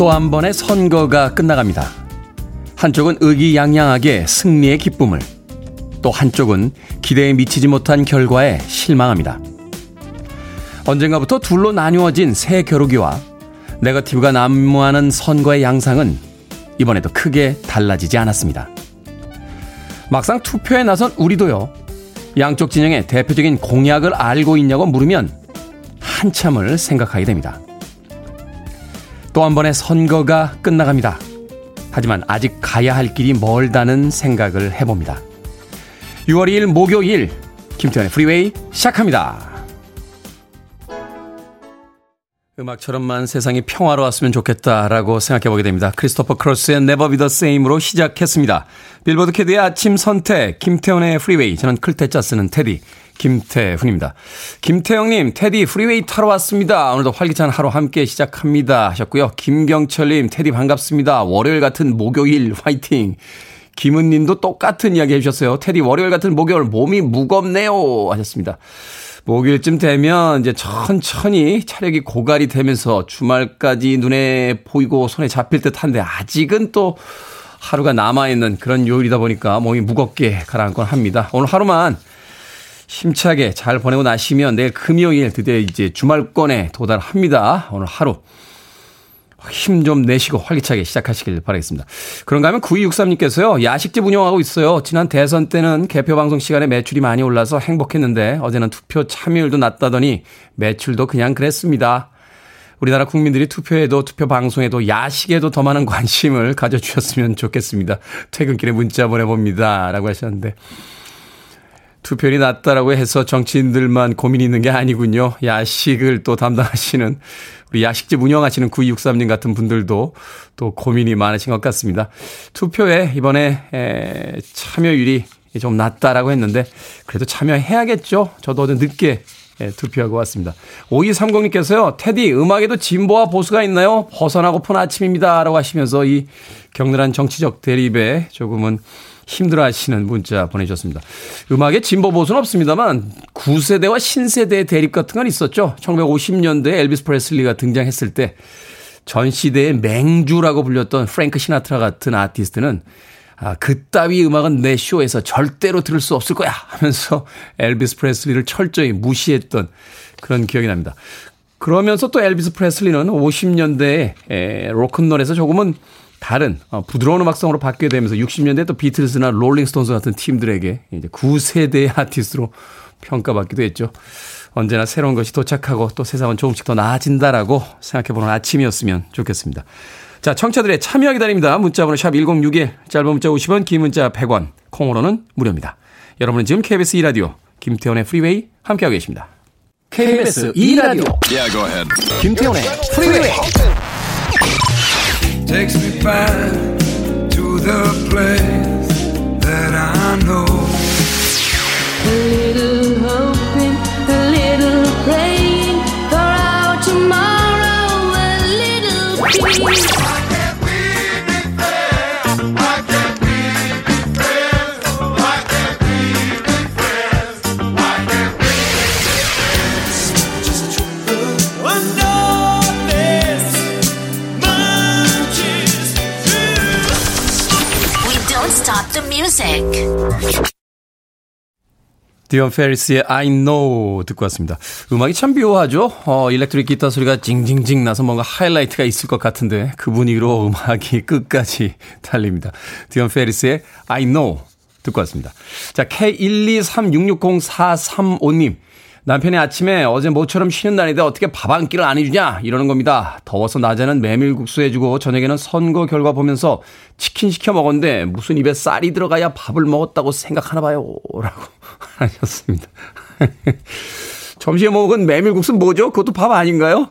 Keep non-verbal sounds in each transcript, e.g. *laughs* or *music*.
또 한 번의 선거가 끝나갑니다. 한쪽은 의기양양하게 승리의 기쁨을, 또 한쪽은 기대에 미치지 못한 결과에 실망합니다. 언젠가부터 둘로 나뉘어진 새 겨루기와 네거티브가 난무하는 선거의 양상은 이번에도 크게 달라지지 않았습니다. 막상 투표에 나선 우리도요, 양쪽 진영의 대표적인 공약을 알고 있냐고 물으면 한참을 생각하게 됩니다. 또 한 번의 선거가 끝나갑니다. 하지만 아직 가야 할 길이 멀다는 생각을 해봅니다. 6월 2일 목요일 김태훈의 프리웨이 시작합니다. 음악처럼만 세상이 평화로웠으면 좋겠다라고 생각해보게 됩니다. 크리스토퍼 크로스의 Never Be The Same으로 시작했습니다. 빌보드 kid의 아침 선택, 김태훈의 프리웨이. 저는 클 태자 쓰는 테디, 김태훈입니다. 김태형님, 테디 프리웨이 타러 왔습니다. 오늘도 활기찬 하루 함께 시작합니다. 하셨고요. 김경철님, 테디 반갑습니다. 월요일 같은 목요일 화이팅. 김은님도 똑같은 이야기 해주셨어요. 테디 월요일 같은 목요일 몸이 무겁네요. 하셨습니다. 목요일쯤 되면 이제 천천히 체력이 고갈이 되면서 주말까지 눈에 보이고 손에 잡힐 듯 한데 아직은 또 하루가 남아있는 그런 요일이다 보니까 몸이 무겁게 가라앉곤 합니다. 오늘 하루만 힘차게 잘 보내고 나시면 내일 금요일 드디어 이제 주말권에 도달합니다. 오늘 하루 힘 좀 내시고 활기차게 시작하시길 바라겠습니다. 그런가 하면 9263님께서요, 야식집 운영하고 있어요. 지난 대선 때는 개표 방송 시간에 매출이 많이 올라서 행복했는데, 어제는 투표 참여율도 낮다더니 매출도 그냥 그랬습니다. 우리나라 국민들이 투표에도 투표 방송에도 야식에도 더 많은 관심을 가져주셨으면 좋겠습니다. 퇴근길에 문자 보내봅니다. 라고 하셨는데, 투표율이 낮다라고 해서 정치인들만 고민이 있는 게 아니군요. 야식을 또 담당하시는 우리 야식집 운영하시는 9263님 같은 분들도 또 고민이 많으신 것 같습니다. 투표에 이번에 에, 참여율이 좀 낮다라고 했는데 그래도 참여해야겠죠. 저도 어제 늦게 예, 투표하고 왔습니다. 5230님께서요, 테디, 음악에도 진보와 보수가 있나요? 벗어나고픈 아침입니다. 라고 하시면서 이 격렬한 정치적 대립에 조금은 힘들어 하시는 문자 보내주셨습니다. 음악에 진보 보수는 없습니다만 구세대와 신세대의 대립 같은 건 있었죠. 1950년대에 엘비스 프레슬리가 등장했을 때 전 시대의 맹주라고 불렸던 프랭크 시나트라 같은 아티스트는 아, 그따위 음악은 내 쇼에서 절대로 들을 수 없을 거야 하면서 엘비스 프레슬리를 철저히 무시했던 그런 기억이 납니다. 그러면서 또 엘비스 프레슬리는 50년대에 로큰롤에서 조금은 다른 어, 부드러운 음악성으로 바뀌게 되면서 60년대 또 비틀스나 롤링스톤스 같은 팀들에게 이제 구세대의 아티스트로 평가받기도 했죠. 언제나 새로운 것이 도착하고 또 세상은 조금씩 더 나아진다라고 생각해보는 아침이었으면 좋겠습니다. 자, 청취자들의 참여 기다립니다. 문자번호 샵 1061, 짧은 문자 50원, 긴 문자 100원, 콩으로는 무료입니다. 여러분은 지금 KBS 2라디오 김태훈의 프리웨이 함께하고 계십니다. KBS 2라디오 yeah, 김태원의 프리웨이 takes me back to the place that I know. Music. 디언 페리스의 I know 듣고 왔습니다. 음악이 참 묘하죠? 어, 일렉트릭 기타 소리가 징징징 나서 뭔가 하이라이트가 있을 것 같은데 그 분위기로 음악이 *laughs* 끝까지 달립니다. 디언 페리스의 I know 듣고 왔습니다. 자, K123660435님. 남편이 아침에 어제 모처럼 쉬는 날인데 어떻게 밥 한 끼를 안 해주냐 이러는 겁니다. 더워서 낮에는 메밀국수 해주고 저녁에는 선거 결과 보면서 치킨 시켜 먹었는데 무슨 입에 쌀이 들어가야 밥을 먹었다고 생각하나 봐요. 라고 *laughs* 하셨습니다. *laughs* 점심에 먹은 메밀국수 뭐죠? 그것도 밥 아닌가요?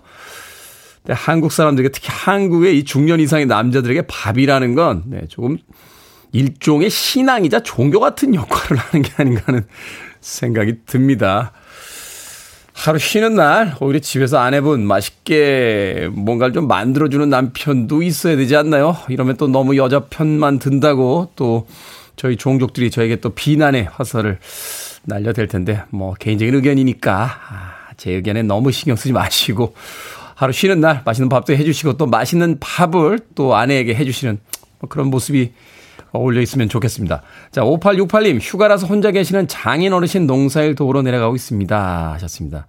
한국 사람들에게 특히 한국의 이 중년 이상의 남자들에게 밥이라는 건 네, 조금 일종의 신앙이자 종교 같은 역할을 하는 게 아닌가 하는 생각이 듭니다. 하루 쉬는 날 오히려 집에서 아내분 맛있게 뭔가를 좀 만들어주는 남편도 있어야 되지 않나요? 이러면 또 너무 여자 편만 든다고 또 저희 종족들이 저에게 또 비난의 화살을 날려댈 텐데 뭐 개인적인 의견이니까 아, 제 의견에 너무 신경 쓰지 마시고 하루 쉬는 날 맛있는 밥도 해주시고 또 맛있는 밥을 또 아내에게 해주시는 뭐 그런 모습이 어울려 있으면 좋겠습니다. 자, 5868님, 휴가라서 혼자 계시는 장인 어르신 농사일 도우러 내려가고 있습니다. 하셨습니다.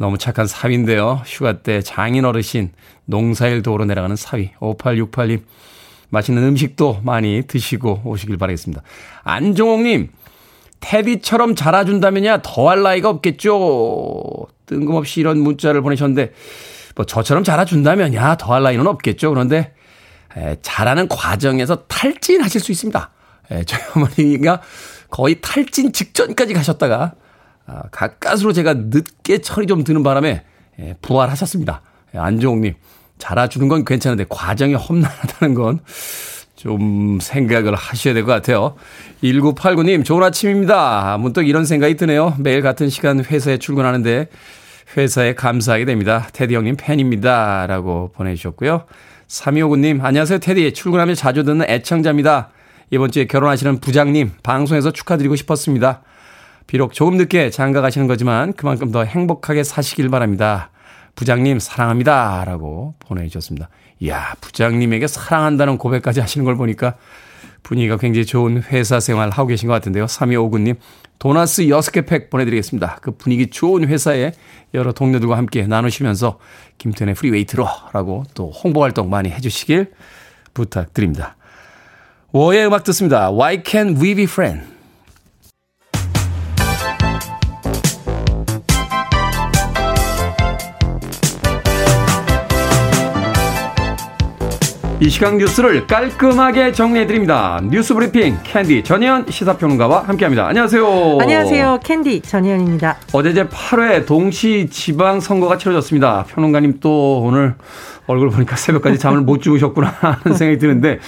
너무 착한 사위인데요. 휴가 때 장인 어르신 농사일 도우러 내려가는 사위. 5868님, 맛있는 음식도 많이 드시고 오시길 바라겠습니다. 안종옥님, 테디처럼 자라준다면야 더할 나이가 없겠죠. 뜬금없이 이런 문자를 보내셨는데, 뭐 저처럼 자라준다면야 더할 나이는 없겠죠. 그런데 에, 자라는 과정에서 탈진하실 수 있습니다. 에, 저희 어머니가 거의 탈진 직전까지 가셨다가 아, 가까스로 제가 늦게 철이 좀 드는 바람에 에, 부활하셨습니다. 에, 안종욱님 자라주는 건 괜찮은데 과정이 험난하다는 건 좀 생각을 하셔야 될 것 같아요. 1989님, 좋은 아침입니다. 문득 이런 생각이 드네요. 매일 같은 시간 회사에 출근하는데 회사에 감사하게 됩니다. 테디 형님 팬입니다. 라고 보내주셨고요. 3259님, 안녕하세요. 테디. 출근하며 자주 듣는 애청자입니다. 이번 주에 결혼하시는 부장님, 방송에서 축하드리고 싶었습니다. 비록 조금 늦게 장가 가시는 거지만 그만큼 더 행복하게 사시길 바랍니다. 부장님, 사랑합니다. 라고 보내주셨습니다. 이야, 부장님에게 사랑한다는 고백까지 하시는 걸 보니까 분위기가 굉장히 좋은 회사 생활 하고 계신 것 같은데요. 3259님, 도나스 6개 팩 보내드리겠습니다. 그 분위기 좋은 회사에 여러 동료들과 함께 나누시면서 김태훈의 프리웨이 들으라고 또 홍보 활동 많이 해주시길 부탁드립니다. 워의 음악 듣습니다. Why Can't We Be Friends? 이 시간 뉴스를 깔끔하게 정리해드립니다. 뉴스 브리핑 캔디 전예현 시사평론가와 함께합니다. 안녕하세요. 안녕하세요. 캔디 전예현입니다. 어제 제 8회 동시 지방선거가 치러졌습니다. 평론가님 또 오늘 얼굴 보니까 새벽까지 잠을 못 주무셨구나 하는 생각이 드는데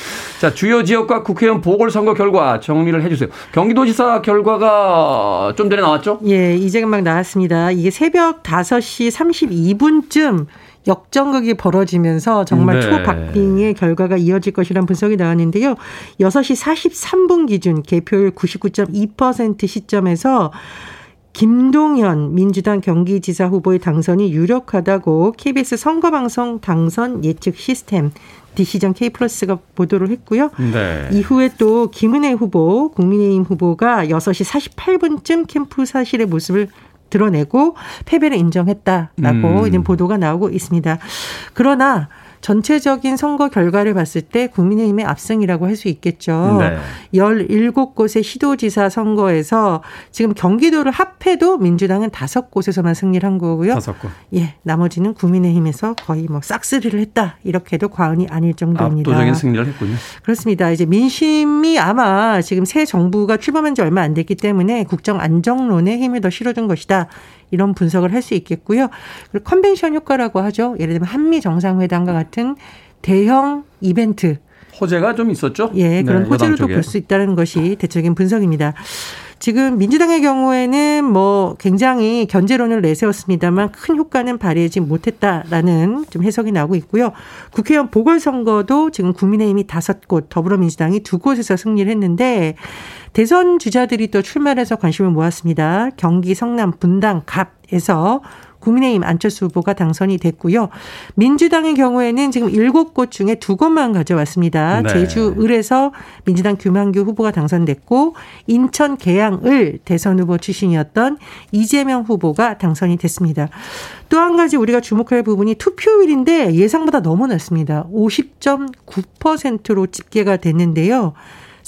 자 주요 지역과 국회의원 보궐선거 결과 정리를 해주세요. 경기도지사 결과가 좀 전에 나왔죠? 예, 이제 금방 나왔습니다. 이게 새벽 5시 32분쯤 역전극이 벌어지면서 정말 네. 초박빙의 결과가 이어질 것이라는 분석이 나왔는데요. 6시 43분 기준 개표율 99.2% 시점에서 김동현 민주당 경기지사 후보의 당선이 유력하다고 KBS 선거방송 당선 예측 시스템 디시전 K 플러스가 보도를 했고요. 네. 이후에 또 김은혜 후보, 국민의힘 후보가 6시 48분쯤 캠프 사실의 모습을 드러내고 패배를 인정했다라고 음. 이런 보도가 나오고 있습니다. 그러나 전체적인 선거 결과를 봤을 때 국민의힘의 압승이라고 할 수 있겠죠. 네. 17곳의 시도지사 선거에서 지금 경기도를 합해도 민주당은 5곳에서만 승리를 한 거고요. 5곳. 예, 나머지는 국민의힘에서 거의 뭐 싹쓸이를 했다. 이렇게도 과언이 아닐 정도입니다. 압도적인 승리를 했군요. 그렇습니다. 이제 민심이 아마 지금 새 정부가 출범한 지 얼마 안 됐기 때문에 국정 안정론에 힘을 더 실어준 것이다. 이런 분석을 할 수 있겠고요. 그리고 컨벤션 효과라고 하죠. 예를 들면 한미 정상회담과 같은 대형 이벤트 호재가 좀 있었죠? 예, 그런 네, 호재로도 볼 수 있다는 것이 대체적인 분석입니다. 지금 민주당의 경우에는 뭐 굉장히 견제론을 내세웠습니다만 큰 효과는 발휘하지 못했다라는 좀 해석이 나오고 있고요. 국회의원 보궐선거도 지금 국민의힘이 다섯 곳, 더불어민주당이 두 곳에서 승리를 했는데 대선 주자들이 또 출마해서 관심을 모았습니다. 경기 성남 분당 갑에서 국민의힘 안철수 후보가 당선이 됐고요. 민주당의 경우에는 지금 일곱 곳 중에 두 곳만 가져왔습니다. 네. 제주 을에서 민주당 규만규 후보가 당선됐고 인천 계양을 대선 후보 출신이었던 이재명 후보가 당선이 됐습니다. 또 한 가지 우리가 주목할 부분이 투표율인데 예상보다 너무 낮습니다. 50.9%로 집계가 됐는데요.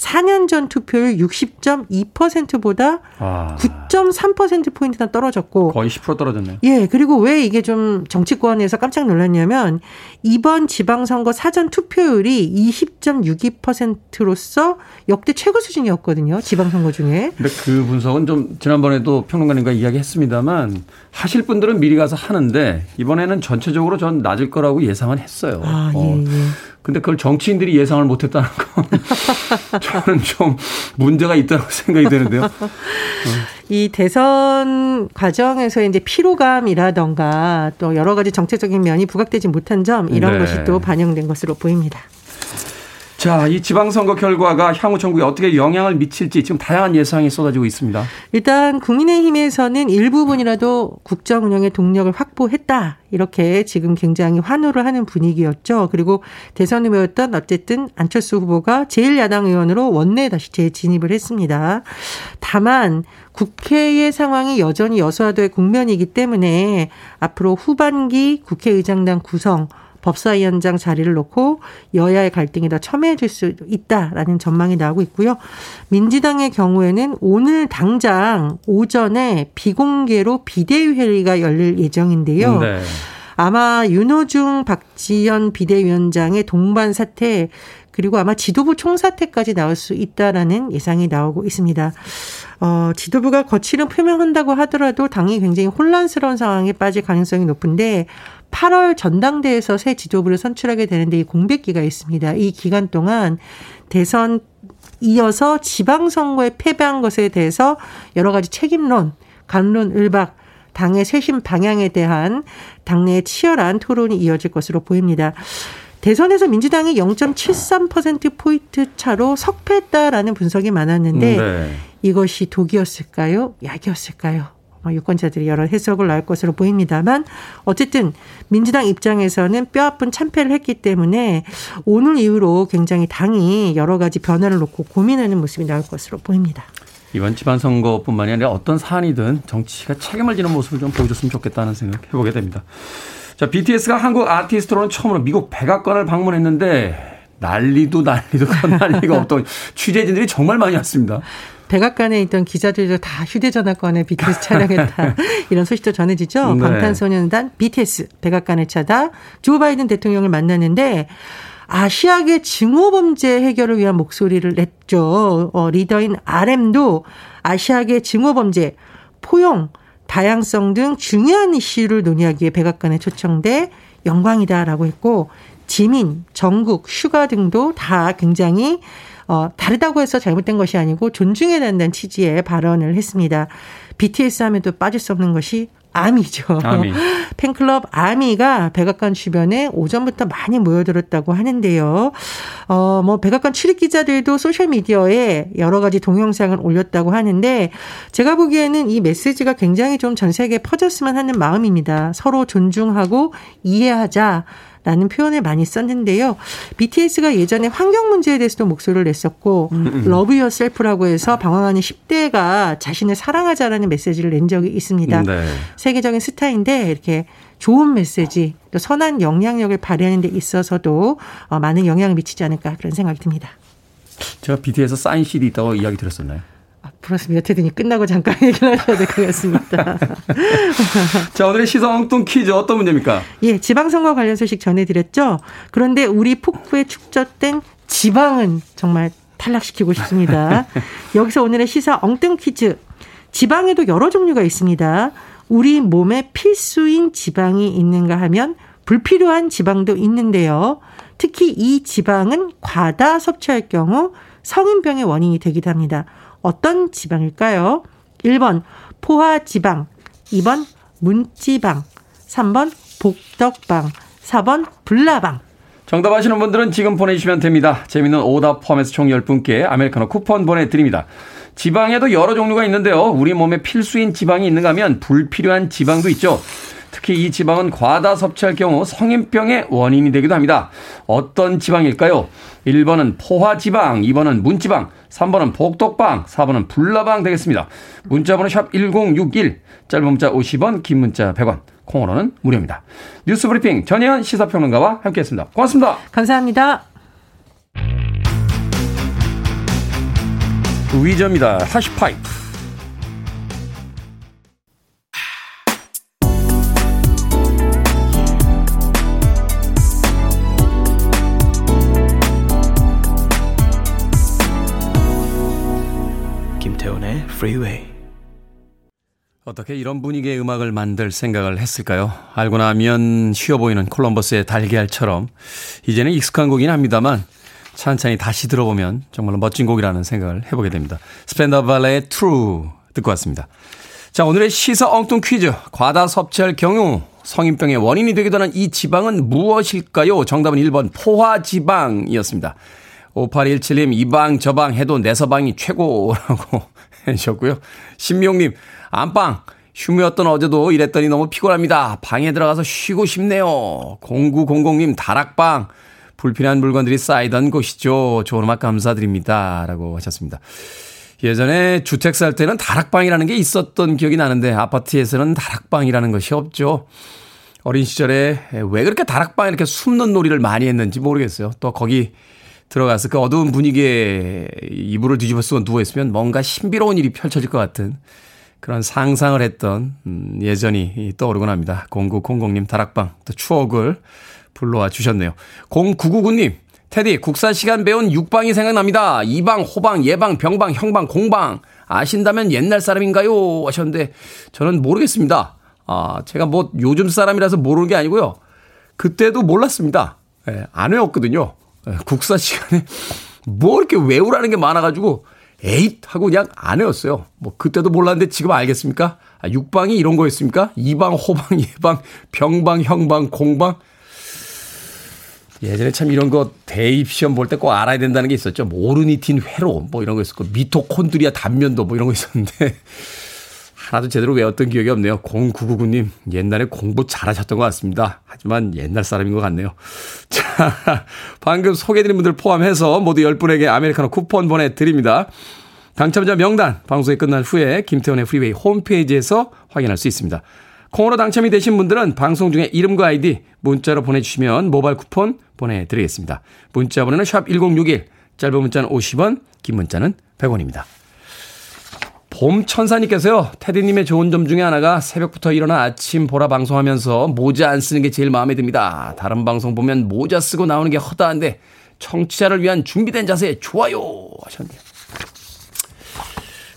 4년 전 투표율 60.2%보다 아. 9.3%포인트나 떨어졌고. 거의 10% 떨어졌네요. 예, 그리고 왜 이게 좀 정치권에서 깜짝 놀랐냐면 이번 지방선거 사전 투표율이 20.62%로서 역대 최고 수준이었거든요. 지방선거 중에. 근데 그 분석은 좀 지난번에도 평론가님과 이야기했습니다만 하실 분들은 미리 가서 하는데 이번에는 전체적으로 전 낮을 거라고 예상은 했어요. 아, 예, 어. 예. 근데 그걸 정치인들이 예상을 못 했다는 건 *laughs* 저는 좀 문제가 있다고 생각이 되는데요. 이 대선 과정에서 이제 피로감이라던가 또 여러 가지 정책적인 면이 부각되지 못한 점 이런 네. 것이 또 반영된 것으로 보입니다. 자, 이 지방선거 결과가 향후 정국에 어떻게 영향을 미칠지 지금 다양한 예상이 쏟아지고 있습니다. 일단 국민의힘에서는 일부분이라도 국정 운영의 동력을 확보했다. 이렇게 지금 굉장히 환호를 하는 분위기였죠. 그리고 대선 후보였던 어쨌든 안철수 후보가 제1야당 의원으로 원내에 다시 재진입을 했습니다. 다만 국회의 상황이 여전히 여소야도의 국면이기 때문에 앞으로 후반기 국회의장당 구성 법사위원장 자리를 놓고 여야의 갈등이 더 첨예해질 수 있다라는 전망이 나오고 있고요. 민주당의 경우에는 오늘 당장 오전에 비공개로 비대위 회의가 열릴 예정인데요. 네. 아마 윤호중 박지현 비대위원장의 동반 사태 그리고 아마 지도부 총사태까지 나올 수 있다라는 예상이 나오고 있습니다. 어, 지도부가 거취를 표명한다고 하더라도 당이 굉장히 혼란스러운 상황에 빠질 가능성이 높은데 8월 전당대에서 새 지도부를 선출하게 되는데 이 공백기가 있습니다. 이 기간 동안 대선 이어서 지방선거에 패배한 것에 대해서 여러 가지 책임론, 간론 을박, 당의 쇄신 방향에 대한 당내의 치열한 토론이 이어질 것으로 보입니다. 대선에서 민주당이 0.73%포인트 차로 석패했다라는 분석이 많았는데 네. 이것이 독이었을까요? 약이었을까요? 뭐 유권자들이 여러 해석을 나올 것으로 보입니다만 어쨌든 민주당 입장에서는 뼈아픈 참패를 했기 때문에 오늘 이후로 굉장히 당이 여러 가지 변화를 놓고 고민하는 모습이 나올 것으로 보입니다. 이번 지방선거뿐만이 아니라 어떤 사안이든 정치가 책임을 지는 모습을 좀 보여줬으면 좋겠다는 생각 해보게 됩니다. 자, BTS가 한국 아티스트로는 처음으로 미국 백악관을 방문했는데 난리도 난리도 난리가 없던 *laughs* 취재진들이 정말 많이 왔습니다. 백악관에 있던 기자들도 다 휴대전화권에 BTS 촬영했다. *laughs* 이런 소식도 전해지죠. 네. 방탄소년단 BTS 백악관을 찾아 조 바이든 대통령을 만났는데 아시아계 증오범죄 해결을 위한 목소리를 냈죠. 어, 리더인 RM도 아시아계 증오범죄, 포용, 다양성 등 중요한 이슈를 논의하기에 백악관에 초청돼 영광이다라고 했고 지민, 정국, 슈가 등도 다 굉장히 어, 다르다고 해서 잘못된 것이 아니고 존중해야 된다는 취지의 발언을 했습니다. BTS 하면 또 빠질 수 없는 것이 아미죠. 아미. *laughs* 팬클럽 아미가 백악관 주변에 오전부터 많이 모여들었다고 하는데요. 어, 뭐, 백악관 출입 기자들도 소셜미디어에 여러 가지 동영상을 올렸다고 하는데, 제가 보기에는 이 메시지가 굉장히 좀 전 세계에 퍼졌으면 하는 마음입니다. 서로 존중하고 이해하자. 라는 표현을 많이 썼는데요. BTS가 예전에 환경 문제에 대해서도 목소리를 냈었고 음, 음. Love Yourself라고 해서 방황하는 10대가 자신을 사랑하자라는 메시지를 낸 적이 있습니다. 네. 세계적인 스타인데 이렇게 좋은 메시지 또 선한 영향력을 발휘하는 데 있어서도 어, 많은 영향을 미치지 않을까 그런 생각이 듭니다. 제가 BTS 사인 CD 있다고 이야기 들었었나요? 그렇습니다. 테드님 끝나고 잠깐 *laughs* 얘기를 하셔야 될 것 같습니다. *laughs* 자, 오늘의 시선 엉뚱 퀴즈 어떤 문제입니까? 예, 지방선거 관련 소식 전해드렸죠. 그런데 우리 폭포에 축적된 지방은 정말 탈락시키고 싶습니다. *laughs* 여기서 오늘의 시사 엉뚱 퀴즈. 지방에도 여러 종류가 있습니다. 우리 몸에 필수인 지방이 있는가 하면 불필요한 지방도 있는데요. 특히 이 지방은 과다 섭취할 경우 성인병의 원인이 되기도 합니다. 어떤 지방일까요? 1번 포화지방, 2번 문지방, 3번 복덕방, 4번 불나방. 정답 아시는 분들은 지금 보내주시면 됩니다. 재밌는 오답 포함해서 총 10분께 아메리카노 쿠폰 보내드립니다. 지방에도 여러 종류가 있는데요. 우리 몸에 필수인 지방이 있는가 하면 불필요한 지방도 있죠. 특히 이 지방은 과다 섭취할 경우 성인병의 원인이 되기도 합니다. 어떤 지방일까요? 1번은 포화지방, 2번은 문지방, 3번은 복덕방, 4번은 불나방 되겠습니다. 문자번호 샵 1061, 짧은 문자 50원, 긴 문자 100원, 콩으로는 무료입니다. 뉴스 브리핑 전혜연 시사평론가와 함께했습니다. 고맙습니다. 감사합니다. 위저입니다. 하시파이프. Freeway. 어떻게 이런 분위기의 음악을 만들 생각을 했을까요? 알고 나면 쉬워 보이는 콜럼버스의 달걀처럼 이제는 익숙한 곡이긴 합니다만 천천히 다시 들어보면 정말로 멋진 곡이라는 생각을 해보게 됩니다. 스펜더 발레의 True 듣고 왔습니다. 자, 오늘의 시사 엉뚱 퀴즈. 과다 섭취할 경우 성인병의 원인이 되기도 하는 이 지방은 무엇일까요? 정답은 1번 포화지방이었습니다. 5817님, 이 방, 저방 해도 내 서방이 최고라고 해주셨고요. 신명님, 안방, 휴무였던 어제도 이랬더니 너무 피곤합니다. 방에 들어가서 쉬고 싶네요. 0900님, 다락방, 불필요한 물건들이 쌓이던 곳이죠. 좋은 음악 감사드립니다. 라고 하셨습니다. 예전에 주택 살 때는 다락방이라는 게 있었던 기억이 나는데 아파트에서는 다락방이라는 것이 없죠. 어린 시절에 왜 그렇게 다락방에 이렇게 숨는 놀이를 많이 했는지 모르겠어요. 또 거기 들어가서 그 어두운 분위기에 이불을 뒤집어 쓰고 누워있으면 뭔가 신비로운 일이 펼쳐질 것 같은 그런 상상을 했던 음, 예전이 떠오르곤 합니다. 0900님 다락방 또 추억을 불러와 주셨네요. 0999님 테디 국사 시간 배운 육방이 생각납니다. 이방, 호방, 예방, 병방, 형방, 공방 아신다면 옛날 사람인가요? 하셨는데 저는 모르겠습니다. 아, 제가 뭐 요즘 사람이라서 모르는 게 아니고요. 그때도 몰랐습니다. 예, 안 외웠거든요. 예, 국사 시간에 뭐 이렇게 외우라는 게 많아가지고 에잇 하고 그냥 안 외웠어요. 뭐 그때도 몰랐는데 지금 알겠습니까? 아, 육방이 이런 거였습니까? 이방, 호방, 예방, 병방, 형방, 공방. 예전에 참 이런 거 대입 시험 볼 때 꼭 알아야 된다는 게 있었죠. 뭐 오르니틴 회로 뭐 이런 거 있었고 미토콘드리아 단면도 뭐 이런 거 있었는데 하나도 제대로 외웠던 기억이 없네요. 0999님, 옛날에 공부 잘하셨던 것 같습니다. 하지만 옛날 사람인 것 같네요. *laughs* 자, 방금 소개해드린 분들 포함해서 모두 10분에게 아메리카노 쿠폰 보내드립니다. 당첨자 명단, 방송이 끝난 후에 김태훈의 프리웨이 홈페이지에서 확인할 수 있습니다. 콩으로 당첨이 되신 분들은 방송 중에 이름과 아이디 문자로 보내주시면 모바일 쿠폰 보내드리겠습니다. 문자 번호는 샵1061, 짧은 문자는 50원, 긴 문자는 100원입니다. 봄 천사님께서요, 테디님의 좋은 점 중에 하나가 새벽부터 일어나 아침 보라 방송하면서 모자 안 쓰는 게 제일 마음에 듭니다. 다른 방송 보면 모자 쓰고 나오는 게 허다한데, 청취자를 위한 준비된 자세 좋아요! 하셨네요.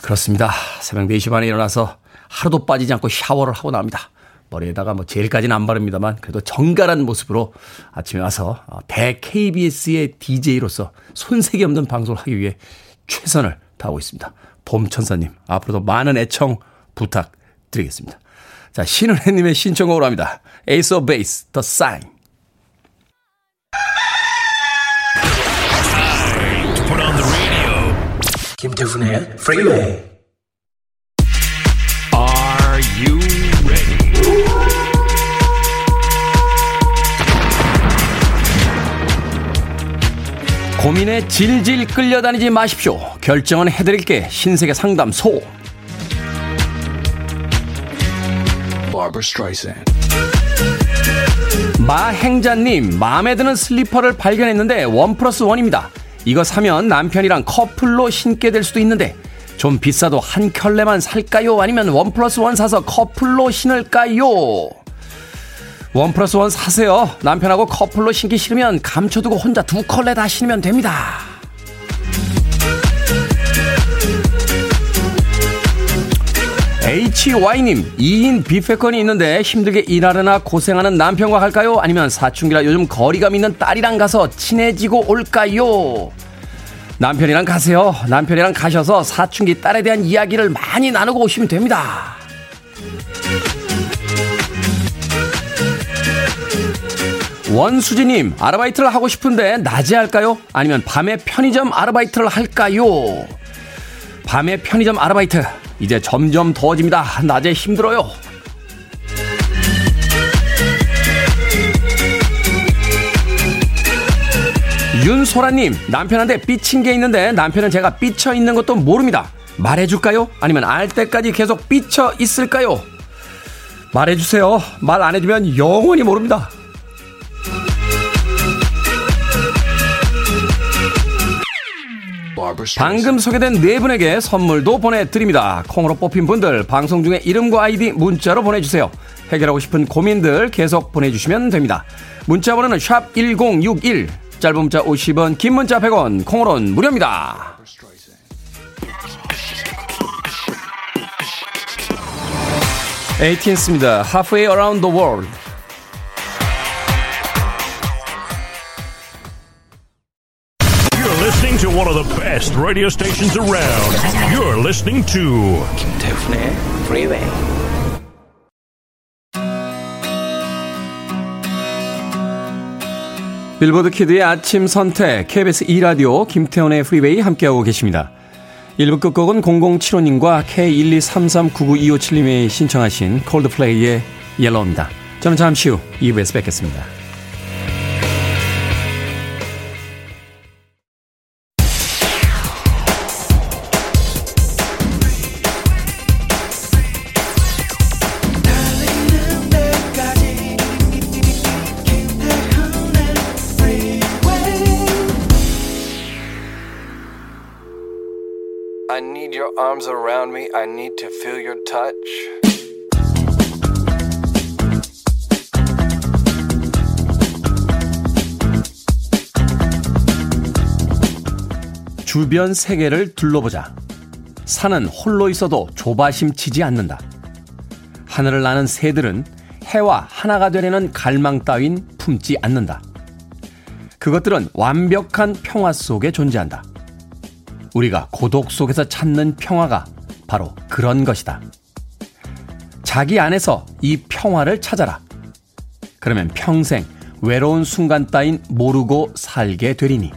그렇습니다. 새벽 4시 반에 일어나서 하루도 빠지지 않고 샤워를 하고 나옵니다. 머리에다가 뭐 젤까지는 안 바릅니다만 그래도 정갈한 모습으로 아침에 와서 어, 대 KBS의 DJ로서 손색이 없는 방송을 하기 위해 최선을 다하고 있습니다. 봄천사님, 앞으로도 많은 애청 부탁드리겠습니다. 자, 신은혜님의 신청곡으로 합니다. Ace of Base, The Sign. 김태훈의 Freeway. Are you ready? 고민에 질질 끌려다니지 마십시오. 결정은 해드릴게. 신세계 상담소. 마행자님, 마음에 드는 슬리퍼를 발견했는데 one plus one입니다. 이거 사면 남편이랑 커플로 신게 될 수도 있는데 좀 비싸도 한 켤레만 살까요? 아니면 one plus one 사서 커플로 신을까요? 원 플러스 원 사세요. 남편하고 커플로 신기 싫으면 감춰두고 혼자 두 컬레 다 신으면 됩니다. HY님, 2인 뷔페건이 있는데 힘들게 일하려나 고생하는 남편과 할까요? 아니면 사춘기라 요즘 거리감 있는 딸이랑 가서 친해지고 올까요? 남편이랑 가세요. 남편이랑 가셔서 사춘기 딸에 대한 이야기를 많이 나누고 오시면 됩니다. 원수지님, 아르바이트를 하고 싶은데 낮에 할까요? 아니면 밤에 편의점 아르바이트를 할까요? 밤에 편의점 아르바이트. 이제 점점 더워집니다. 낮에 힘들어요. 윤소라님, 남편한테 삐친 게 있는데 남편은 제가 삐쳐 있는 것도 모릅니다. 말해줄까요? 아니면 알 때까지 계속 삐쳐 있을까요? 말해주세요. 말 안 해주면 영원히 모릅니다. 방금 소개된 네 분에게 선물도 보내드립니다. 콩으로 뽑힌 분들 방송 중에 이름과 아이디 문자로 보내주세요. 해결하고 싶은 고민들 계속 보내주시면 됩니다. 문자 번호는 샵 1061, 짧은 문자 50원, 긴 문자 100원, 콩으로는 무료입니다. 에이틴스입니다. Halfway Around the World. Best radio stations around. You're listening to 김태훈의 Freeway. 빌보드 키드의 아침 선택 KBS 2 라디오 김태원의 프리웨이 함께하고 계십니다. 1부 끝곡은 0075님과 K123399257님이 신청하신 콜드플레이의 옐로우입니다. 저는 잠시 후 2부에서 뵙겠습니다. Arms around me. I need to feel your touch. 주변 세계를 둘러보자. 산은 홀로 있어도 조바심 치지 않는다. 하늘을 나는 새들은 해와 하나가 되려는 갈망 따윈 품지 않는다. 그것들은 완벽한 평화 속에 존재한다. 우리가 고독 속에서 찾는 평화가 바로 그런 것이다. 자기 안에서 이 평화를 찾아라. 그러면 평생 외로운 순간 따윈 모르고 살게 되리니.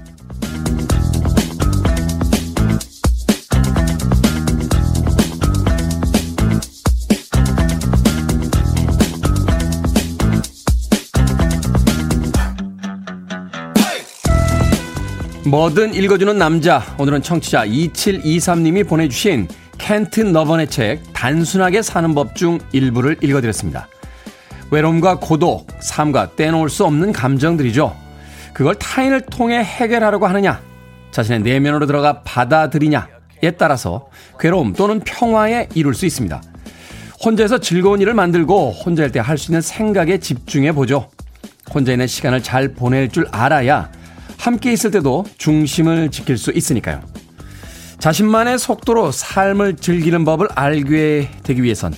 뭐든 읽어주는 남자. 오늘은 청취자 2723님이 보내주신 켄튼 너번의 책 단순하게 사는 법 중 일부를 읽어드렸습니다. 외로움과 고독, 삶과 떼놓을 수 없는 감정들이죠. 그걸 타인을 통해 해결하려고 하느냐, 자신의 내면으로 들어가 받아들이냐에 따라서 괴로움 또는 평화에 이룰 수 있습니다. 혼자서 즐거운 일을 만들고 혼자일 때 할 수 있는 생각에 집중해 보죠. 혼자 있는 시간을 잘 보낼 줄 알아야 함께 있을 때도 중심을 지킬 수 있으니까요. 자신만의 속도로 삶을 즐기는 법을 알게 되기 위해선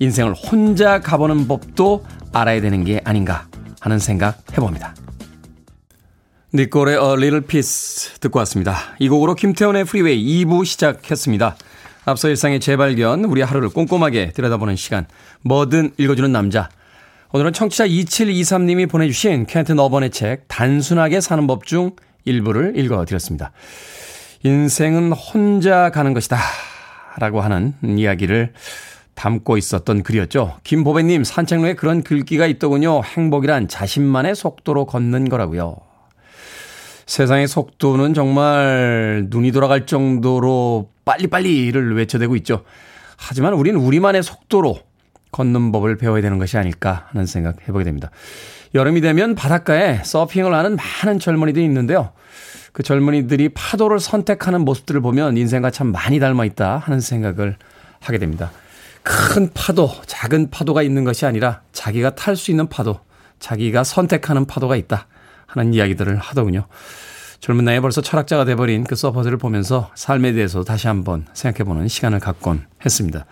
인생을 혼자 가보는 법도 알아야 되는 게 아닌가 하는 생각 해봅니다. 니콜의 A Little Piece 듣고 왔습니다. 이 곡으로 김태훈의 프리웨이 2부 시작했습니다. 앞서 일상의 재발견, 우리 하루를 꼼꼼하게 들여다보는 시간, 뭐든 읽어주는 남자. 오늘은 청취자 2723님이 보내주신 켄트 너번의 책 단순하게 사는 법 중 일부를 읽어드렸습니다. 인생은 혼자 가는 것이다 라고 하는 이야기를 담고 있었던 글이었죠. 김보배님 산책로에 그런 글귀가 있더군요. 행복이란 자신만의 속도로 걷는 거라고요. 세상의 속도는 정말 눈이 돌아갈 정도로 빨리빨리를 외쳐대고 있죠. 하지만 우리는 우리만의 속도로 걷는 법을 배워야 되는 것이 아닐까 하는 생각 해보게 됩니다. 여름이 되면 바닷가에 서핑을 하는 많은 젊은이들이 있는데요. 그 젊은이들이 파도를 선택하는 모습들을 보면 인생과 참 많이 닮아 있다 하는 생각을 하게 됩니다. 큰 파도, 작은 파도가 있는 것이 아니라 자기가 탈 수 있는 파도, 자기가 선택하는 파도가 있다 하는 이야기들을 하더군요. 젊은 나이에 벌써 철학자가 돼버린 그 서퍼들을 보면서 삶에 대해서 다시 한번 생각해보는 시간을 갖곤 했습니다.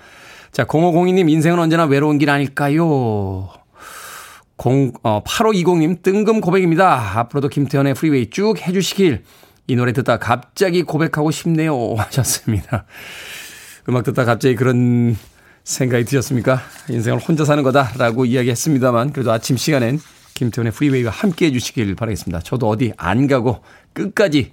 자, 0502님, 인생은 언제나 외로운 길 아닐까요? 0, 어, 8520님, 뜬금 고백입니다. 앞으로도 김태훈의 프리웨이 쭉 해주시길. 이 노래 듣다 갑자기 고백하고 싶네요. *laughs* 하셨습니다. 음악 듣다 갑자기 그런 생각이 드셨습니까? 인생을 혼자 사는 거다라고 이야기했습니다만, 그래도 아침 시간엔 김태훈의 프리웨이와 함께 해주시길 바라겠습니다. 저도 어디 안 가고 끝까지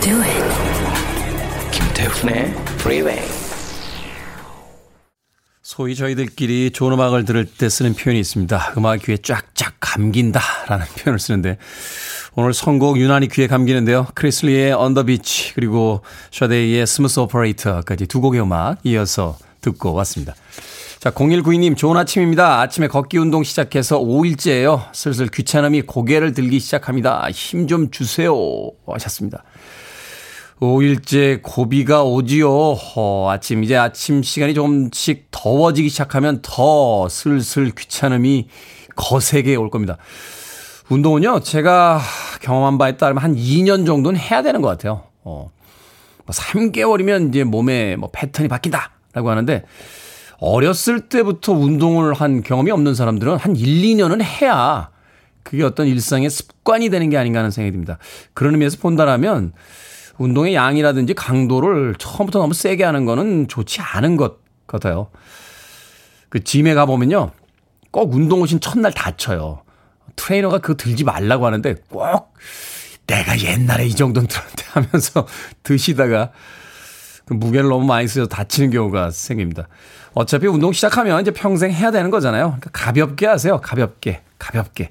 Do it. 김태훈의 Freeway. 소위 저희들끼리 좋은 음악을 들을 때 쓰는 표현이 있습니다. 음악 귀에 쫙쫙 감긴다 라는 *laughs* 표현을 쓰는데 오늘 선곡 유난히 귀에 감기는데요. 크리스 리아의 On the Beach 그리고 샤데이의 Smooth Operator까지 두 곡의 음악 이어서 듣고 왔습니다. 자, 0192님, 좋은 아침입니다. 아침에 걷기 운동 시작해서 5일째예요. 슬슬 귀찮음이 고개를 들기 시작합니다. 힘 좀 주세요. 하셨습니다. 5일째 고비가 오지요. 어, 아침, 이제 아침 시간이 조금씩 더워지기 시작하면 더 슬슬 귀찮음이 거세게 올 겁니다. 운동은요, 제가 경험한 바에 따르면 한 2년 정도는 해야 되는 것 같아요. 어, 3개월이면 뭐 이제 몸에 뭐 패턴이 바뀐다라고 하는데, 어렸을 때부터 운동을 한 경험이 없는 사람들은 한 1, 2년은 해야 그게 어떤 일상의 습관이 되는 게 아닌가 하는 생각이 듭니다. 그런 의미에서 본다라면 운동의 양이라든지 강도를 처음부터 너무 세게 하는 거는 좋지 않은 것 같아요. 그 짐에 가보면요. 꼭 운동 오신 첫날 다쳐요. 트레이너가 그거 들지 말라고 하는데 꼭 내가 옛날에 이 정도는 들었는데 하면서 *laughs* 드시다가 그 무게를 너무 많이 쓰셔서 다치는 경우가 생깁니다. 어차피 운동 시작하면 이제 평생 해야 되는 거잖아요. 그러니까 가볍게 하세요. 가볍게. 가볍게.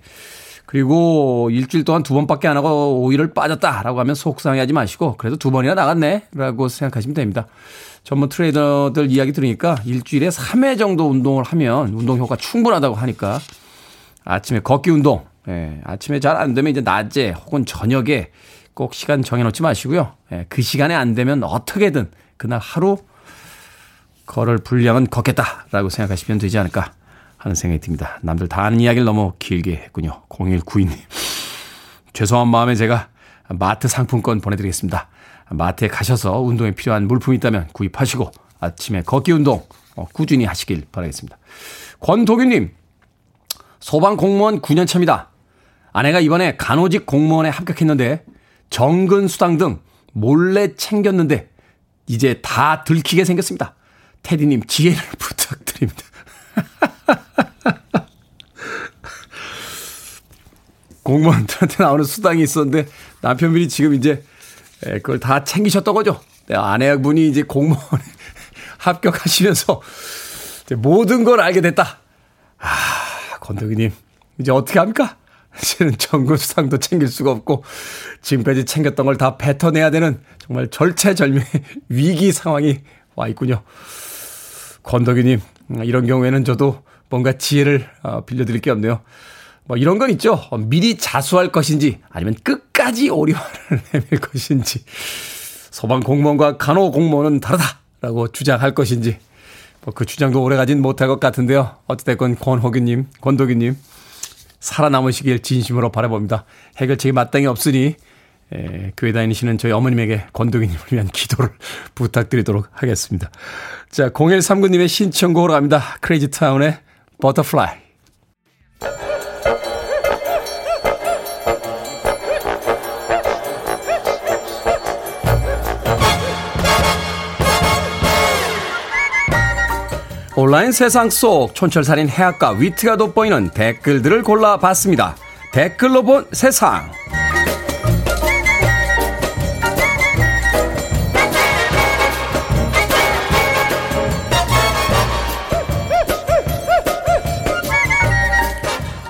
그리고 일주일 동안 두 번밖에 안 하고 5일을 빠졌다라고 하면 속상해 하지 마시고 그래도 두 번이나 나갔네 라고 생각하시면 됩니다. 전문 트레이더들 이야기 들으니까 일주일에 3회 정도 운동을 하면 운동 효과 충분하다고 하니까 아침에 걷기 운동, 예, 아침에 잘 안 되면 이제 낮에 혹은 저녁에 꼭 시간 정해놓지 마시고요. 예, 그 시간에 안 되면 어떻게든 그날 하루 걸을 분량은 걷겠다라고 생각하시면 되지 않을까 하는 생각이 듭니다. 남들 다 아는 이야기를 너무 길게 했군요. 0192님. *laughs* 죄송한 마음에 제가 마트 상품권 보내드리겠습니다. 마트에 가셔서 운동에 필요한 물품이 있다면 구입하시고 아침에 걷기 운동 어, 꾸준히 하시길 바라겠습니다. 권도규님, 소방 공무원 9년 차입니다. 아내가 이번에 간호직 공무원에 합격했는데 정근 수당 등 몰래 챙겼는데 이제 다 들키게 생겼습니다. 테디님 지혜를 *laughs* 부탁드립니다. *laughs* 공무원들한테 나오는 수당이 있었는데 남편분이 지금 이제 그걸 다 챙기셨던 거죠. 네, 아내분이 이제 공무원에 *laughs* 합격하시면서 모든 걸 알게 됐다. 아, 건덕이님, 이제 어떻게 합니까? 이제는 정군 수당도 챙길 수가 없고 지금까지 챙겼던 걸 다 뱉어내야 되는 정말 절체절명의 위기 상황이 와 있군요. 건덕이님, 이런 경우에는 저도 뭔가 지혜를 어, 빌려드릴 게 없네요. 뭐 이런 건 있죠. 어, 미리 자수할 것인지 아니면 끝까지 오리화를 *laughs* 내밀 것인지 소방 공무원과 간호 공무원은 다르다라고 주장할 것인지 뭐 그 주장도 오래 가진 못할 것 같은데요. 어찌됐건 권호규님, 권도규님 살아남으시길 진심으로 바라봅니다. 해결책이 마땅히 없으니 에, 교회 다니시는 저희 어머님에게 권도기님을 위한 기도를 *laughs* 부탁드리도록 하겠습니다. 자, 0139님의 신청곡으로 갑니다. 크레이지 타운의 Butterfly. 온라인 세상 속 촌철살인 해학과 위트가 돋보이는 댓글들을 골라봤습니다. 댓글로 본 세상.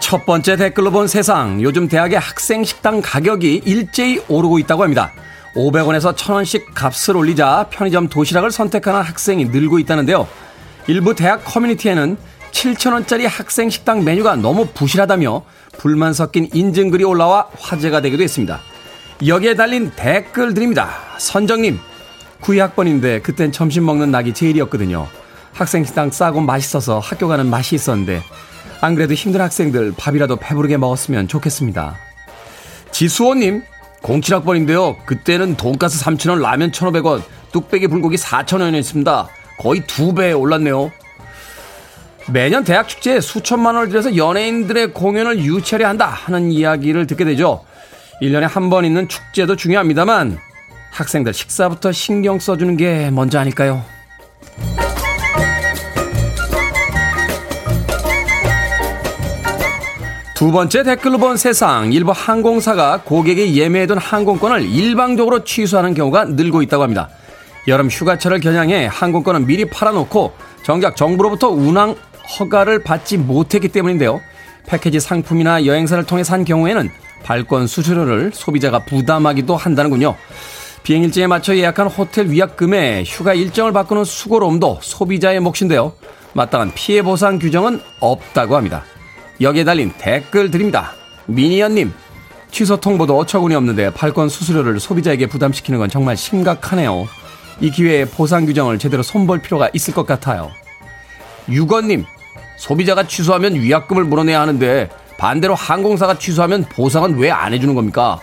첫 번째 댓글로 본 세상. 요즘 대학의 학생 식당 가격이 일제히 오르고 있다고 합니다. 500원에서 1000원씩 값을 올리자 편의점 도시락을 선택하는 학생이 늘고 있다는데요. 일부 대학 커뮤니티에는 7천원짜리 학생 식당 메뉴가 너무 부실하다며 불만 섞인 인증글이 올라와 화제가 되기도 했습니다. 여기에 달린 댓글들입니다. 선정님, 9학번인데 그땐 점심 먹는 낙이 제일이었거든요. 학생 식당 싸고 맛있어서 학교 가는 맛이 있었는데 안 그래도 힘든 학생들 밥이라도 배부르게 먹었으면 좋겠습니다. 지수호님, 07학번인데요. 그때는 돈가스 3,000원, 라면 1,500원, 뚝배기 불고기 4,000원이었습니다. 거의 두 배 올랐네요. 매년 대학 축제에 수천만 원을 들여서 연예인들의 공연을 유치하려 한다 하는 이야기를 듣게 되죠. 1년에 한 번 있는 축제도 중요합니다만 학생들 식사부터 신경 써주는 게 먼저 아닐까요? 두 번째 댓글로 본 세상 일부 항공사가 고객이 예매해둔 항공권을 일방적으로 취소하는 경우가 늘고 있다고 합니다. 여름 휴가철을 겨냥해 항공권은 미리 팔아놓고 정작 정부로부터 운항 허가를 받지 못했기 때문인데요. 패키지 상품이나 여행사를 통해 산 경우에는 발권 수수료를 소비자가 부담하기도 한다는군요. 비행 일정에 맞춰 예약한 호텔 위약금에 휴가 일정을 바꾸는 수고로움도 소비자의 몫인데요. 마땅한 피해 보상 규정은 없다고 합니다. 여기에 달린 댓글 드립니다. 미니언님, 취소 통보도 어처구니 없는데 팔권 수수료를 소비자에게 부담시키는 건 정말 심각하네요. 이 기회에 보상 규정을 제대로 손볼 필요가 있을 것 같아요. 유건님, 소비자가 취소하면 위약금을 물어내야 하는데 반대로 항공사가 취소하면 보상은 왜 안 해주는 겁니까?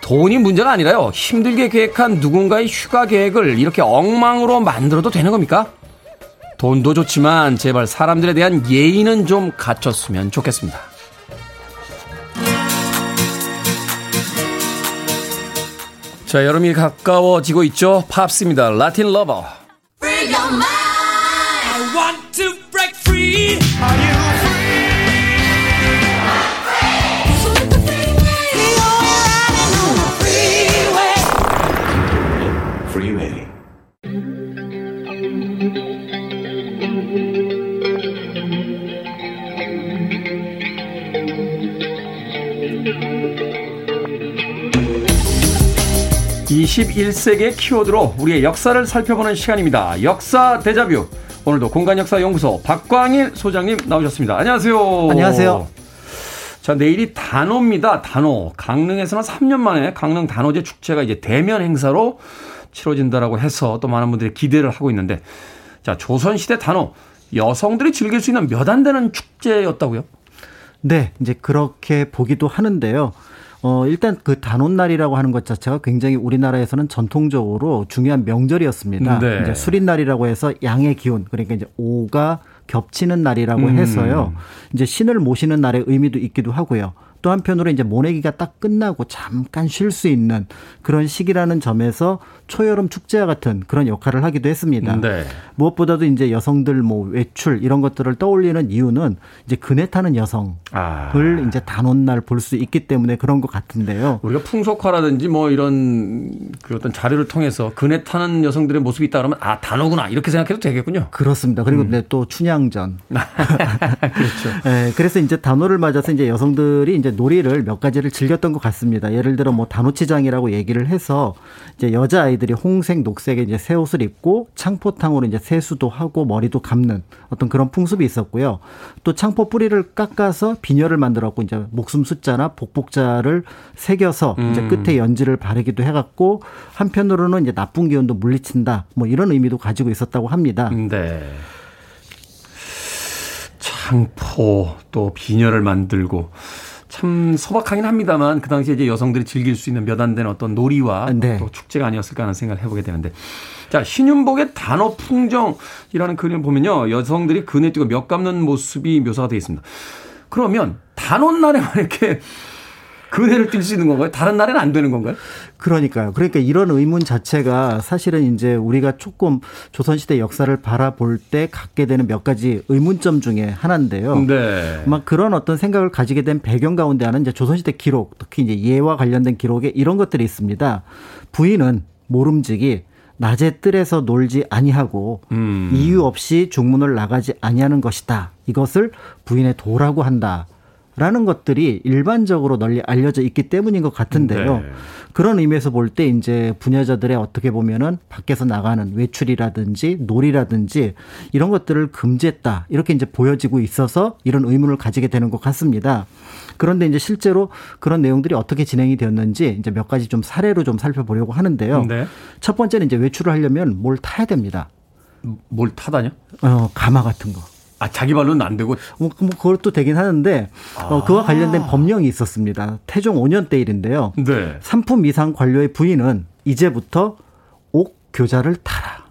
돈이 문제가 아니라요. 힘들게 계획한 누군가의 휴가 계획을 이렇게 엉망으로 만들어도 되는 겁니까? 돈도 좋지만 제발 사람들에 대한 예의는 좀 갖췄으면 좋겠습니다. 자, 여름이 가까워지고 있죠. 팝스입니다. 라틴 러버. 21세기의 키워드로 우리의 역사를 살펴보는 시간입니다. 역사 대자뷰. 오늘도 공간역사연구소 박광일 소장님 나오셨습니다. 안녕하세요. 안녕하세요. 자, 내일이 단오입니다. 단오. 강릉에서는 3년 만에 강릉 단오제 축제가 이제 대면 행사로 치러진다라고 해서 또 많은 분들이 기대를 하고 있는데 자, 조선시대 단오 여성들이 즐길 수 있는 몇 안 되는 축제였다고요? 네, 이제 그렇게 보기도 하는데요. 어, 일단 그 단오날이라고 하는 것 자체가 굉장히 우리나라에서는 전통적으로 중요한 명절이었습니다. 네. 이제 수린날이라고 해서 양의 기운, 그러니까 이제 오가 겹치는 날이라고 음. 해서요. 이제 신을 모시는 날의 의미도 있기도 하고요. 또 한편으로 이제 모내기가 딱 끝나고 잠깐 쉴 수 있는 그런 시기라는 점에서 초여름 축제와 같은 그런 역할을 하기도 했습니다. 네. 무엇보다도 이제 여성들 뭐 외출 이런 것들을 떠올리는 이유는 이제 그네 타는 여성을 아. 이제 단오날 볼 수 있기 때문에 그런 것 같은데요. 우리가 풍속화라든지 뭐 이런 그 어떤 자료를 통해서 그네 타는 여성들의 모습이 있다 그러면 아 단오구나 이렇게 생각해도 되겠군요. 그렇습니다. 그리고 음. 네, 또 춘향전. *laughs* 그렇죠. 네, 그래서 이제 단오를 맞아서 이제 여성들이 이제 놀이를 몇 가지를 즐겼던 것 같습니다. 예를 들어 뭐 단오치장이라고 얘기를 해서 이제 여자 아이들이 홍색, 녹색의 이제 새 옷을 입고 창포탕으로 이제 세수도 하고 머리도 감는 어떤 그런 풍습이 있었고요. 또 창포 뿌리를 깎아서 비녀를 만들었고 이제 목숨 숫자나 복복자를 새겨서 음. 이제 끝에 연지를 바르기도 해갖고 한편으로는 이제 나쁜 기운도 물리친다 뭐 이런 의미도 가지고 있었다고 합니다. 네. 창포 또 비녀를 만들고 참 소박하긴 합니다만 그 당시에 이제 여성들이 즐길 수 있는 몇안 되는 어떤 놀이와 네. 또 축제가 아니었을까 하는 생각을 해보게 되는데 자 신윤복의 단어 풍정이라는 그림을 보면요 여성들이 그네 뛰고 몇 감는 모습이 묘사가 되어 있습니다. 그러면 단오날에만 *laughs* 이렇게 그네를 뛸 수 있는 건가요? 다른 날에는 안 되는 건가요? 그러니까요. 그러니까 이런 의문 자체가 사실은 이제 우리가 조금 조선시대 역사를 바라볼 때 갖게 되는 몇 가지 의문점 중에 하나인데요. 네. 막 그런 어떤 생각을 가지게 된 배경 가운데 하는 이제 조선시대 기록, 특히 이제 예와 관련된 기록에 이런 것들이 있습니다. 부인은 모름지기 낮에 뜰에서 놀지 아니하고 음. 이유 없이 중문을 나가지 아니하는 것이다. 이것을 부인의 도라고 한다. 라는 것들이 일반적으로 널리 알려져 있기 때문인 것 같은데요. 네. 그런 의미에서 볼 때 이제 분야자들의 어떻게 보면은 밖에서 나가는 외출이라든지 놀이라든지 이런 것들을 금지했다. 이렇게 이제 보여지고 있어서 이런 의문을 가지게 되는 것 같습니다. 그런데 이제 실제로 그런 내용들이 어떻게 진행이 되었는지 이제 몇 가지 좀 사례로 좀 살펴보려고 하는데요. 네. 첫 번째는 이제 외출을 하려면 뭘 타야 됩니다. 뭘 타다냐? 어, 가마 같은 거. 아, 자기 발로는 안 되고? 뭐, 뭐 그것도 되긴 하는데, 아. 어, 그와 관련된 법령이 있었습니다. 태종 5년 때 일인데요. 네. 상품 이상 관료의 부인은 이제부터 옥교자를 타라.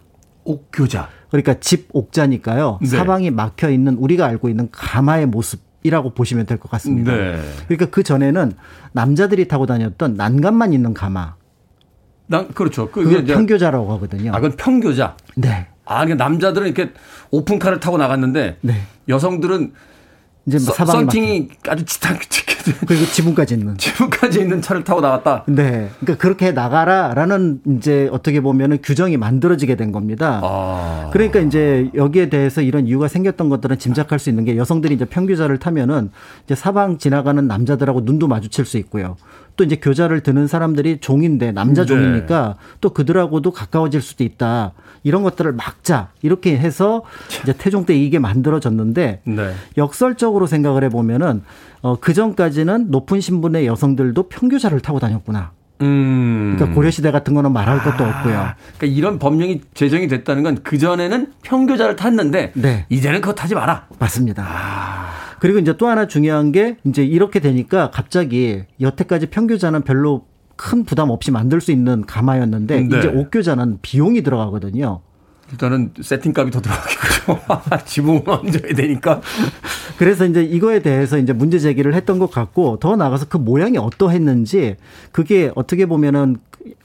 옥교자. 그러니까 집 옥자니까요. 네. 사방이 막혀 있는 우리가 알고 있는 가마의 모습 이라고 보시면 될 것 같습니다. 네. 그러니까 그 전에는 남자들이 타고 다녔던 난간만 있는 가마. 난 그렇죠. 그게 평교자라고 하거든요. 아, 그건 평교자. 네. 아, 그러니까 남자들은 이렇게 오픈카를 타고 나갔는데 네. 여성들은 이제 뭐 서, 썬팅이 아주 지긋지긋 *laughs* 그리고 지붕까지 있는 *laughs* 지붕까지 있는 차를 타고 나갔다. 네, 그러니까 그렇게 나가라라는 이제 어떻게 보면은 규정이 만들어지게 된 겁니다. 아. 그러니까 이제 여기에 대해서 이런 이유가 생겼던 것들은 짐작할 수 있는 게 여성들이 이제 평규자를 타면은 이제 사방 지나가는 남자들하고 눈도 마주칠 수 있고요. 또 이제 교자를 드는 사람들이 종인데 남자 네. 종이니까 네. 또 그들하고도 가까워질 수도 있다. 이런 것들을 막자 이렇게 해서 이제 태종 때 이게 만들어졌는데 네. 역설적으로 생각을 해보면은 어, 그 전까지는 높은 신분의 여성들도 평교자를 타고 다녔구나. 음. 그러니까 고려시대 같은 거는 말할 것도 아. 없고요. 그러니까 이런 법령이 제정이 됐다는 건 그전에는 평교자를 탔는데 네. 이제는 그거 타지 마라. 맞습니다. 아. 그리고 이제 또 하나 중요한 게 이제 이렇게 되니까 갑자기 여태까지 평교자는 별로 큰 부담 없이 만들 수 있는 가마였는데 네. 이제 옥교자는 비용이 들어가거든요. 일단은 세팅값이 더 들어가겠죠. *laughs* 지붕을 얹어야 되니까. 그래서 이제 이거에 대해서 이제 문제 제기를 했던 것 같고 더 나가서 그 모양이 어떠했는지 그게 어떻게 보면은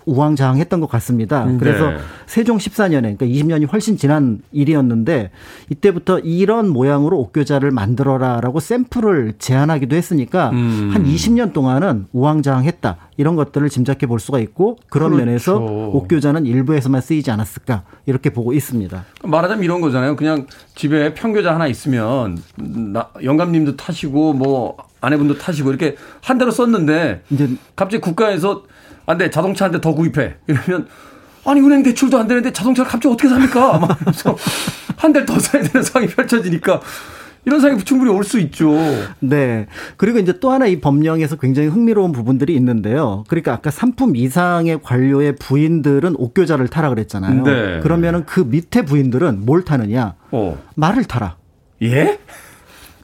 우왕좌왕했던 것 같습니다. 네. 그래서 네. 세종 14년에 그러니까 20년이 훨씬 지난 일이었는데 이때부터 이런 모양으로 옥교자를 만들어라라고 샘플을 제안하기도 했으니까 음. 한 20년 동안은 우왕좌왕했다 이런 것들을 짐작해 볼 수가 있고 그런 그렇죠. 면에서 옥교자는 일부에서만 쓰이지 않았을까 이렇게 보고 있습니다. 말하자면 이런 거잖아요. 그냥 집에 평교자 하나 있으면 영감님도 타시고 뭐 아내분도 타시고 이렇게 한 대로 썼는데 이제 갑자기 국가에서 안 돼. 자동차 한 대 더 구입해. 이러면 아니 은행 대출도 안 되는데 자동차를 갑자기 어떻게 삽니까? 막그서한 *laughs* 대를 더 사야 되는 상황이 펼쳐지니까 이런 상황이 충분히 올 수 있죠. 네. 그리고 이제 또 하나 이 법령에서 굉장히 흥미로운 부분들이 있는데요. 그러니까 아까 3품 이상의 관료의 부인들은 옥교자를 타라 그랬잖아요. 네. 그러면은 그 밑에 부인들은 뭘 타느냐? 어. 말을 타라. 예?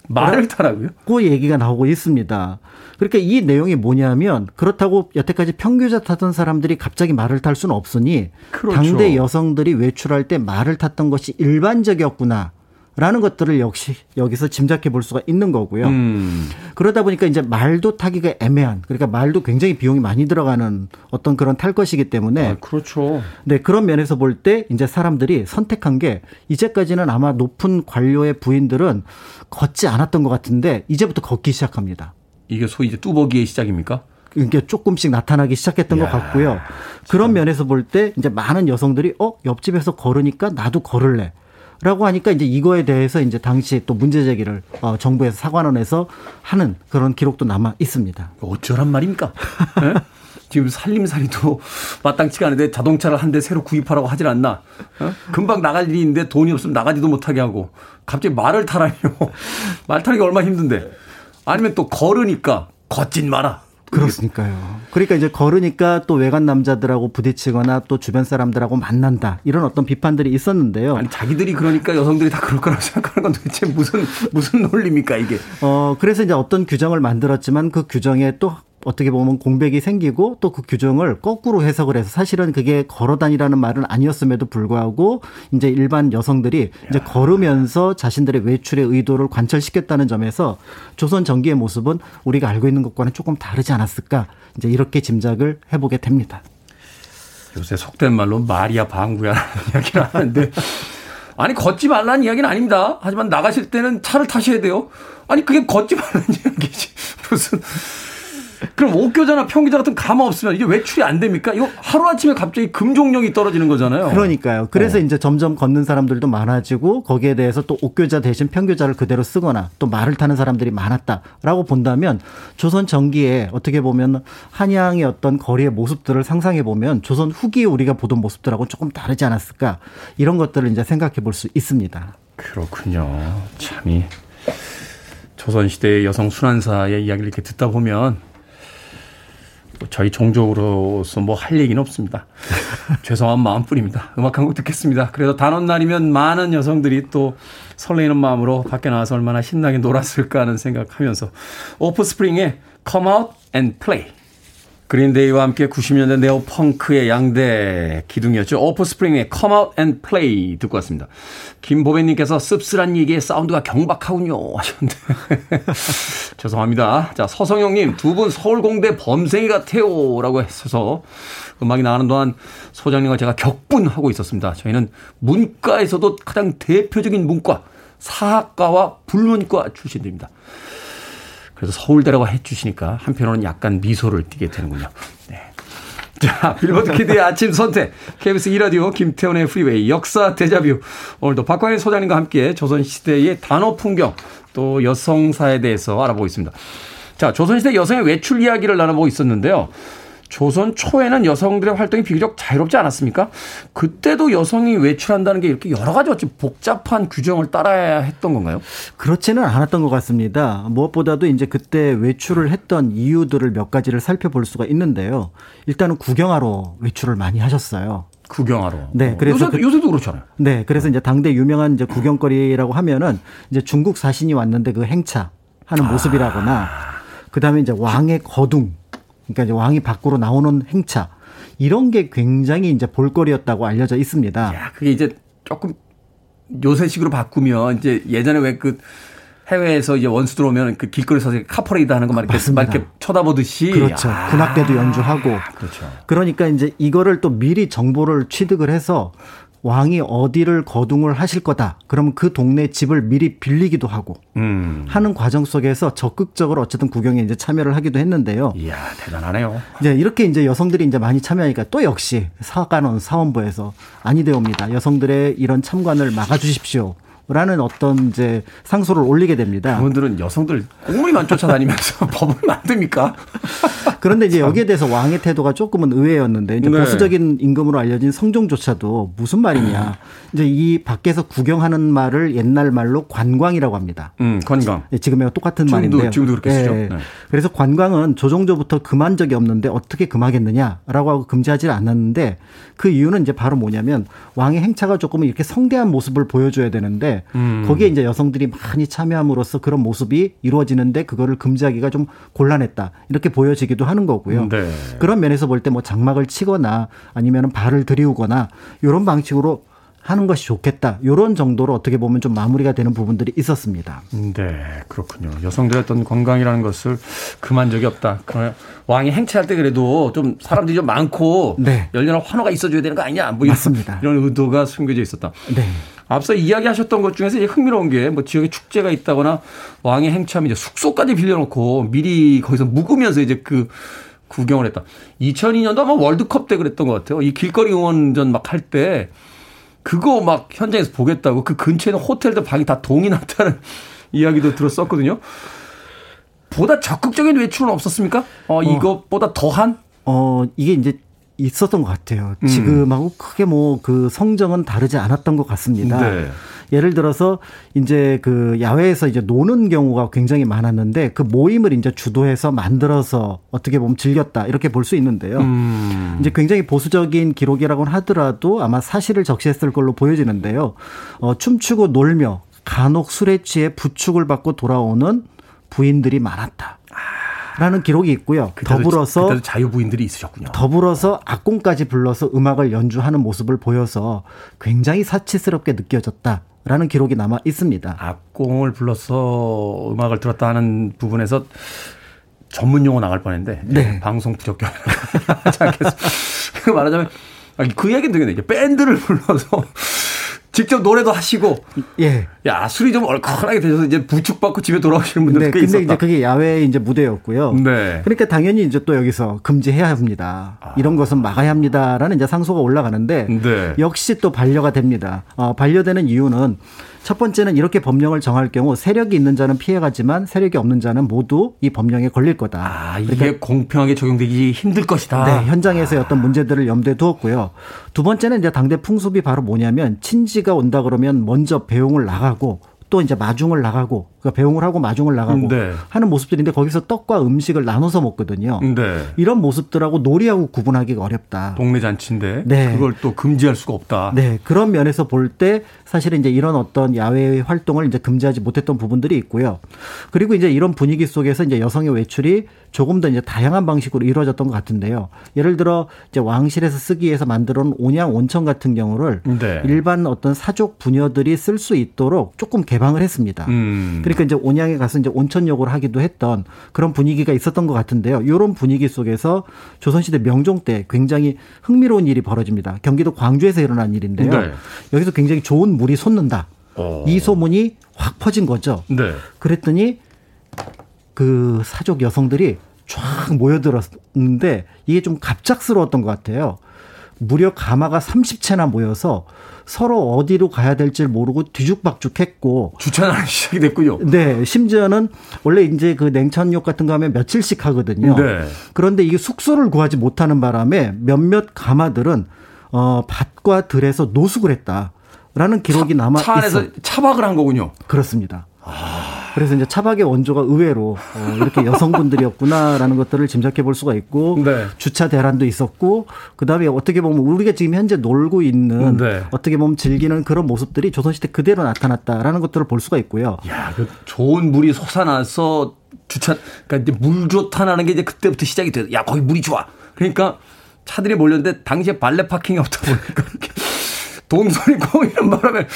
말을 타라고요? 그 얘기가 나오고 있습니다. 그러니까 이 내용이 뭐냐면 그렇다고 여태까지 평교자 타던 사람들이 갑자기 말을 탈 수는 없으니 그렇죠. 당대 여성들이 외출할 때 말을 탔던 것이 일반적이었구나. 라는 것들을 역시 여기서 짐작해 볼 수가 있는 거고요. 음. 그러다 보니까 이제 말도 타기가 애매한 그러니까 말도 굉장히 비용이 많이 들어가는 어떤 그런 탈 것이기 때문에 아, 그렇죠. 네, 그런 면에서 볼 때 이제 사람들이 선택한 게 이제까지는 아마 높은 관료의 부인들은 걷지 않았던 것 같은데 이제부터 걷기 시작합니다. 이게 소위 이제 뚜벅이의 시작입니까? 이게 조금씩 나타나기 시작했던 야, 것 같고요. 그런 면에서 볼 때 이제 많은 여성들이 어 옆집에서 걸으니까 나도 걸을래. 라고 하니까 이제 이거에 대해서 이제 당시 또 문제 제기를 어, 정부에서 사관원에서 하는 그런 기록도 남아 있습니다. 어쩌란 말입니까? 네? *laughs* 지금 살림살이도 마땅치가 않은데 자동차를 한 대 새로 구입하라고 하질 않나? 어? 금방 나갈 일이 있는데 돈이 없으면 나가지도 못하게 하고 갑자기 말을 타라니요. *laughs* 말 타는 게 얼마나 힘든데. 아니면 또 걸으니까 걷진 마라. 그렇으니까요. 그러니까 이제 걸으니까 또 외간 남자들하고 부딪히거나 또 주변 사람들하고 만난다. 이런 어떤 비판들이 있었는데요. 아니 자기들이 그러니까 여성들이 다 그럴 거라고 생각하는 건 도대체 무슨 무슨 논리입니까 이게? 어 그래서 이제 어떤 규정을 만들었지만 그 규정에 또 어떻게 보면 공백이 생기고 또 그 규정을 거꾸로 해석을 해서 사실은 그게 걸어 다니라는 말은 아니었음에도 불구하고 이제 일반 여성들이 이제 걸으면서 자신들의 외출의 의도를 관철시켰다는 점에서 조선 전기의 모습은 우리가 알고 있는 것과는 조금 다르지 않았을까 이제 이렇게 짐작을 해보게 됩니다. 요새 속된 말로 말이야 방구야라는 이야기를 하는데 아니 걷지 말라는 이야기는 아닙니다. 하지만 나가실 때는 차를 타셔야 돼요. 아니 그게 걷지 말라는 이야기지 무슨 그럼 옥교자나 평교자 같은 가마 없으면 이게 외출이 안 됩니까? 이거 하루아침에 갑자기 금종력이 떨어지는 거잖아요. 그러니까요. 그래서 어. 이제 점점 걷는 사람들도 많아지고 거기에 대해서 또 옥교자 대신 평교자를 그대로 쓰거나 또 말을 타는 사람들이 많았다라고 본다면 조선 전기에 어떻게 보면 한양의 어떤 거리의 모습들을 상상해 보면 조선 후기에 우리가 보던 모습들하고 조금 다르지 않았을까 이런 것들을 이제 생각해 볼 수 있습니다. 그렇군요. 참이 조선시대의 여성 순환사의 이야기를 이렇게 듣다 보면 저희 종족으로서 뭐 할 얘기는 없습니다. *laughs* 죄송한 마음뿐입니다. 음악 한 곡 듣겠습니다. 그래도 단원 날이면 많은 여성들이 또 설레이는 마음으로 밖에 나와서 얼마나 신나게 놀았을까 하는 생각하면서 오프스프링의 Come Out and Play 그린데이와 함께 90년대 네오 펑크의 양대 기둥이었죠. 오프스프링의 Come Out and Play 듣고 왔습니다. 김보배님께서 씁쓸한 얘기에 사운드가 경박하군요 하셨는데 *laughs* 죄송합니다. 자 서성영님 두 분 서울공대 범생이 같아요라고 했어서 음악이 나가는 동안 소장님과 제가 격분하고 있었습니다. 저희는 문과에서도 가장 대표적인 문과 사학과와 불문과 출신들입니다. 그래서 서울대라고 해주시니까 한편으로는 약간 미소를 띠게 되는군요. 네. 자, 빌보드 키드의 아침 선택. KBS 2라디오 김태훈의 Freeway 역사 데자뷰. 오늘도 박광일 소장님과 함께 조선시대의 단어 풍경 또 여성사에 대해서 알아보고 있습니다. 자, 조선시대 여성의 외출 이야기를 나눠보고 있었는데요. 조선 초에는 여성들의 활동이 비교적 자유롭지 않았습니까? 그때도 여성이 외출한다는 게 이렇게 여러 가지 어찌 복잡한 규정을 따라야 했던 건가요? 그렇지는 않았던 것 같습니다. 무엇보다도 이제 그때 외출을 했던 이유들을 몇 가지를 살펴볼 수가 있는데요. 일단은 구경하러 외출을 많이 하셨어요. 구경하러. 네, 어, 그래서 요새, 요새도 그렇잖아요. 네, 그래서 이제 당대 유명한 이제 구경거리라고 하면은 이제 중국 사신이 왔는데 그 행차 하는 아. 모습이라거나 그다음에 이제 왕의 거둥 그러니까 이제 왕이 밖으로 나오는 행차 이런 게 굉장히 이제 볼거리였다고 알려져 있습니다. 야, 그게 이제 조금 요새식으로 바꾸면 이제 예전에 왜 그 해외에서 이제 원수 들어오면 그 길거리에서 카퍼레이드 하는 거만 이렇게, 막 이렇게 쳐다보듯이. 그렇죠. 아. 군악대도 연주하고. 그렇죠. 그러니까 이제 이거를 또 미리 정보를 취득을 해서 왕이 어디를 거둥을 하실 거다. 그러면 그 동네 집을 미리 빌리기도 하고 음. 하는 과정 속에서 적극적으로 어쨌든 구경에 이제 참여를 하기도 했는데요. 이야 대단하네요. 이제 이렇게 이제 여성들이 이제 많이 참여하니까 또 역시 사관원 사원부에서 아니 되옵니다. 여성들의 이런 참관을 막아주십시오. 라는 어떤 이제 상소를 올리게 됩니다. 그분들은 여성들 꼬물이만 쫓아다니면서 *laughs* 법을 만듭니까? *laughs* 그런데 이제 여기에 대해서 왕의 태도가 조금은 의외였는데 이제 네. 보수적인 임금으로 알려진 성종조차도 무슨 말이냐. 이제 이 밖에서 구경하는 말을 옛날 말로 관광이라고 합니다. 음, 관광. 네, 지금의 똑같은 지금도, 말인데요. 지금도 그렇게 쓰죠. 네. 네. 그래서 관광은 조정조부터 금한 적이 없는데 어떻게 금하겠느냐라고 하고 금지하지 않았는데 그 이유는 이제 바로 뭐냐면 왕의 행차가 조금은 이렇게 성대한 모습을 보여줘야 되는데 음. 거기에 이제 여성들이 많이 참여함으로써 그런 모습이 이루어지는데 그거를 금지하기가 좀 곤란했다 이렇게 보여지기도 하는 거고요. 네. 그런 면에서 볼 때 뭐 장막을 치거나 아니면 발을 들이우거나 이런 방식으로 하는 것이 좋겠다. 이런 정도로 어떻게 보면 좀 마무리가 되는 부분들이 있었습니다. 네, 그렇군요. 여성들의 어떤 건강이라는 것을 금한 적이 없다. 왕이 행차할 때 그래도 좀 사람들이 좀 많고 네. 열렬한 환호가 있어줘야 되는 거 아니냐? 뭐 맞습니다. 이런 의도가 숨겨져 있었다. 네. 앞서 이야기하셨던 것 중에서 이제 흥미로운 게 뭐 지역에 축제가 있다거나 왕의 행차하면 이제 숙소까지 빌려놓고 미리 거기서 묵으면서 이제 그 구경을 했다. 2002년도 아마 월드컵 때 그랬던 것 같아요. 이 길거리 응원전 막 할 때 그거 막 현장에서 보겠다고 그 근처에 있는 호텔들 방이 다 동이 났다는 *laughs* 이야기도 들었었거든요. 보다 적극적인 외출은 없었습니까? 어, 어. 이것보다 더한? 어, 이게 이제 있었던 것 같아요. 음. 지금하고 크게 뭐 그 성정은 다르지 않았던 것 같습니다. 네. 예를 들어서 이제 그 야외에서 이제 노는 경우가 굉장히 많았는데 그 모임을 이제 주도해서 만들어서 어떻게 보면 즐겼다 이렇게 볼 수 있는데요. 음. 이제 굉장히 보수적인 기록이라고는 하더라도 아마 사실을 적시했을 걸로 보여지는데요. 어, 춤추고 놀며 간혹 술에 취해 부축을 받고 돌아오는 부인들이 많았다. 라는 기록이 있고요. 그때도, 더불어서 그때도 자유부인들이 있으셨군요. 더불어서 악공까지 불러서 음악을 연주하는 모습을 보여서 굉장히 사치스럽게 느껴졌다. 라는 기록이 남아 있습니다. 악공을 불러서 음악을 들었다 하는 부분에서 전문 용어 나갈 뻔했는데 네. 방송 부적격 *laughs* 하지 않겠습니다. *laughs* 말하자면 그 얘기는 되겠네. 밴드를 불러서 직접 노래도 하시고 예. 야, 술이 좀 얼큰하게 되셔서 이제 부축받고 집에 돌아오시는 분들 네, 꽤 근데 이제 그게 야외 이제 무대였고요. 네. 그러니까 당연히 이제 또 여기서 금지해야 합니다. 아. 이런 것은 막아야 합니다라는 이제 상소가 올라가는데 네. 역시 또 반려가 됩니다. 어, 반려되는 이유는 첫 번째는 이렇게 법령을 정할 경우 세력이 있는 자는 피해가지만 세력이 없는 자는 모두 이 법령에 걸릴 거다. 아, 이게 그러니까 공평하게 적용되기 힘들 것이다. 네, 현장에서의 어떤 문제들을 염두에 두었고요. 두 번째는 이제 당대 풍습이 바로 뭐냐면 친지가 온다 그러면 먼저 배웅을 나가고 또 이제 마중을 나가고 그러니까 배웅을 하고 마중을 나가고 네. 하는 모습들인데 거기서 떡과 음식을 나눠서 먹거든요. 네. 이런 모습들하고 놀이하고 구분하기가 어렵다. 동네 잔치인데 네. 그걸 또 금지할 수가 없다. 네. 그런 면에서 볼 때 사실은 이제 이런 어떤 야외 활동을 이제 금지하지 못했던 부분들이 있고요. 그리고 이제 이런 분위기 속에서 이제 여성의 외출이 조금 더 이제 다양한 방식으로 이루어졌던 것 같은데요. 예를 들어 이제 왕실에서 쓰기 위해서 만들어 놓은 온양 온천 같은 경우를 네. 일반 어떤 사족 부녀들이 쓸 수 있도록 조금 개방을 했습니다. 음. 그러니까 이제 온양에 가서 이제 온천욕을 하기도 했던 그런 분위기가 있었던 것 같은데요. 이런 분위기 속에서 조선시대 명종 때 굉장히 흥미로운 일이 벌어집니다. 경기도 광주에서 일어난 일인데요. 네. 여기서 굉장히 좋은 물이 솟는다. 어. 이 소문이 확 퍼진 거죠. 네. 그랬더니 그 사족 여성들이 쫙 모여들었는데 이게 좀 갑작스러웠던 것 같아요. 무려 가마가 30채나 모여서 서로 어디로 가야 될지 모르고 뒤죽박죽했고 주차는 시작이 됐군요. 네, 심지어는 원래 이제 그 냉천역 같은 거 하면 며칠씩 하거든요. 네. 그런데 이게 숙소를 구하지 못하는 바람에 몇몇 가마들은 어 밭과 들에서 노숙을 했다라는 기록이 차, 남아 차 안에서 있어. 차박을 한 거군요. 그렇습니다. 아. 그래서 이제 차박의 원조가 의외로 어, 이렇게 여성분들이었구나라는 것들을 짐작해 볼 수가 있고 네. 주차 대란도 있었고 그다음에 어떻게 보면 우리가 지금 현재 놀고 있는 네. 어떻게 보면 즐기는 그런 모습들이 조선시대 그대로 나타났다라는 것들을 볼 수가 있고요. 야, 그 좋은 물이 솟아나서 주차 그러니까 이제 물 좋다라는 게 이제 그때부터 시작이 돼요. 야, 거기 물이 좋아. 그러니까 차들이 몰렸는데 당시에 발레 파킹이 없다 보니까 돈소리 꼬이는 바람에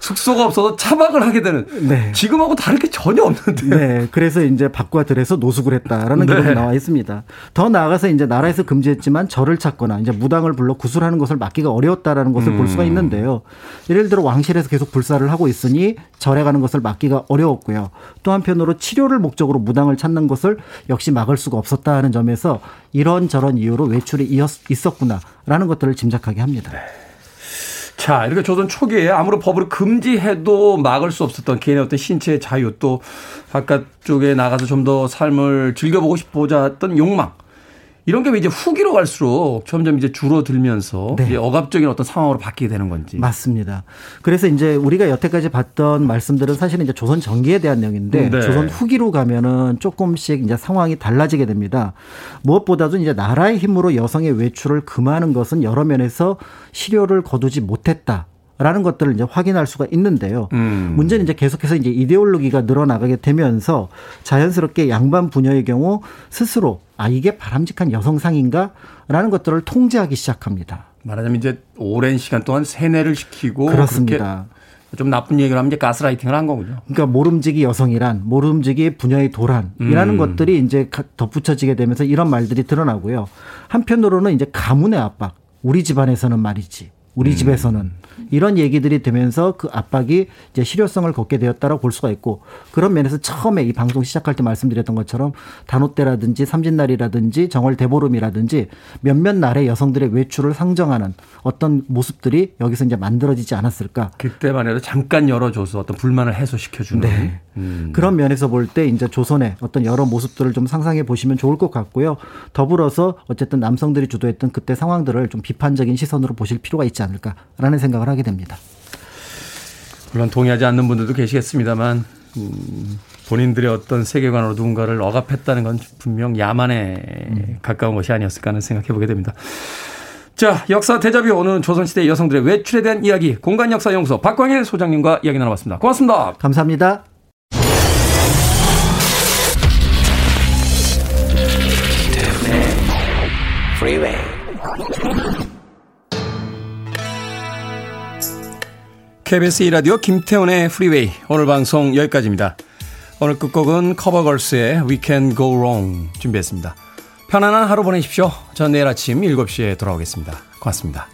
숙소가 없어서 차박을 하게 되는 네. 지금하고 다를 게 전혀 없는데. 네. 그래서 이제 밖과 들에서 노숙을 했다라는 네. 기록이 나와 있습니다. 더 나아가서 이제 나라에서 금지했지만 절을 찾거나 이제 무당을 불러 구술하는 것을 막기가 어려웠다라는 것을 음. 볼 수가 음. 있는데요. 예를 들어 왕실에서 계속 불사를 하고 있으니 절에 가는 것을 막기가 어려웠고요. 또 한편으로 치료를 목적으로 무당을 찾는 것을 역시 막을 수가 없었다는 점에서 이런저런 이유로 외출이 있었구나라는 것들을 짐작하게 합니다. 네. 자, 이렇게 조선 초기에 아무런 법으로 금지해도 막을 수 없었던 개인의 어떤 신체의 자유 또 바깥쪽에 나가서 좀 더 삶을 즐겨보고 싶고자 했던 욕망. 이런 게 이제 후기로 갈수록 점점 이제 줄어들면서 네. 이제 억압적인 어떤 상황으로 바뀌게 되는 건지. 맞습니다. 그래서 이제 우리가 여태까지 봤던 말씀들은 사실은 이제 조선 전기에 대한 내용인데 네. 조선 후기로 가면은 조금씩 이제 상황이 달라지게 됩니다. 무엇보다도 이제 나라의 힘으로 여성의 외출을 금하는 것은 여러 면에서 실효를 거두지 못했다. 라는 것들을 이제 확인할 수가 있는데요. 음. 문제는 이제 계속해서 이제 이데올로기가 늘어나가게 되면서 자연스럽게 양반 부녀의 경우 스스로 아 이게 바람직한 여성상인가? 라는 것들을 통제하기 시작합니다. 말하자면 이제 오랜 시간 동안 세뇌를 시키고 그렇습니다. 좀 나쁜 얘기를 하면 이제 가스라이팅을 한 거군요. 그러니까 모름지기 여성이란 모름지기 부녀의 도란이라는 음. 것들이 이제 덧붙여지게 되면서 이런 말들이 드러나고요. 한편으로는 이제 가문의 압박. 우리 집안에서는 말이지. 우리 음. 집에서는 이런 얘기들이 되면서 그 압박이 이제 실효성을 걷게 되었다라고 볼 수가 있고 그런 면에서 처음에 이 방송 시작할 때 말씀드렸던 것처럼 단오 때라든지 삼진날이라든지 정월 대보름이라든지 몇몇 날의 여성들의 외출을 상정하는 어떤 모습들이 여기서 이제 만들어지지 않았을까? 그때만 해도 잠깐 열어줘서 어떤 불만을 해소시켜주는 네. 음. 그런 면에서 볼 때 이제 조선의 어떤 여러 모습들을 좀 상상해 보시면 좋을 것 같고요. 더불어서 어쨌든 남성들이 주도했던 그때 상황들을 좀 비판적인 시선으로 보실 필요가 있지 않을까라는 생각을 하게 됩니다. 물론 동의하지 않는 분들도 계시겠습니다만 음, 본인들의 어떤 세계관으로 누군가를 억압했다는 건 분명 야만에 음. 가까운 것이 아니었을까 하는 생각해 보게 됩니다. 자, 역사 대자뷰 오늘은 조선시대 여성들의 외출에 대한 이야기 공간역사연구소 박광일 소장님과 이야기 나눠봤습니다. 고맙습니다. 감사합니다. KBS 2라디오 김태훈의 프리웨이 오늘 방송 여기까지입니다. 오늘 끝곡은 커버걸스의 We Can Go Wrong 준비했습니다. 편안한 하루 보내십시오. 전 내일 아침 7시에 돌아오겠습니다. 고맙습니다.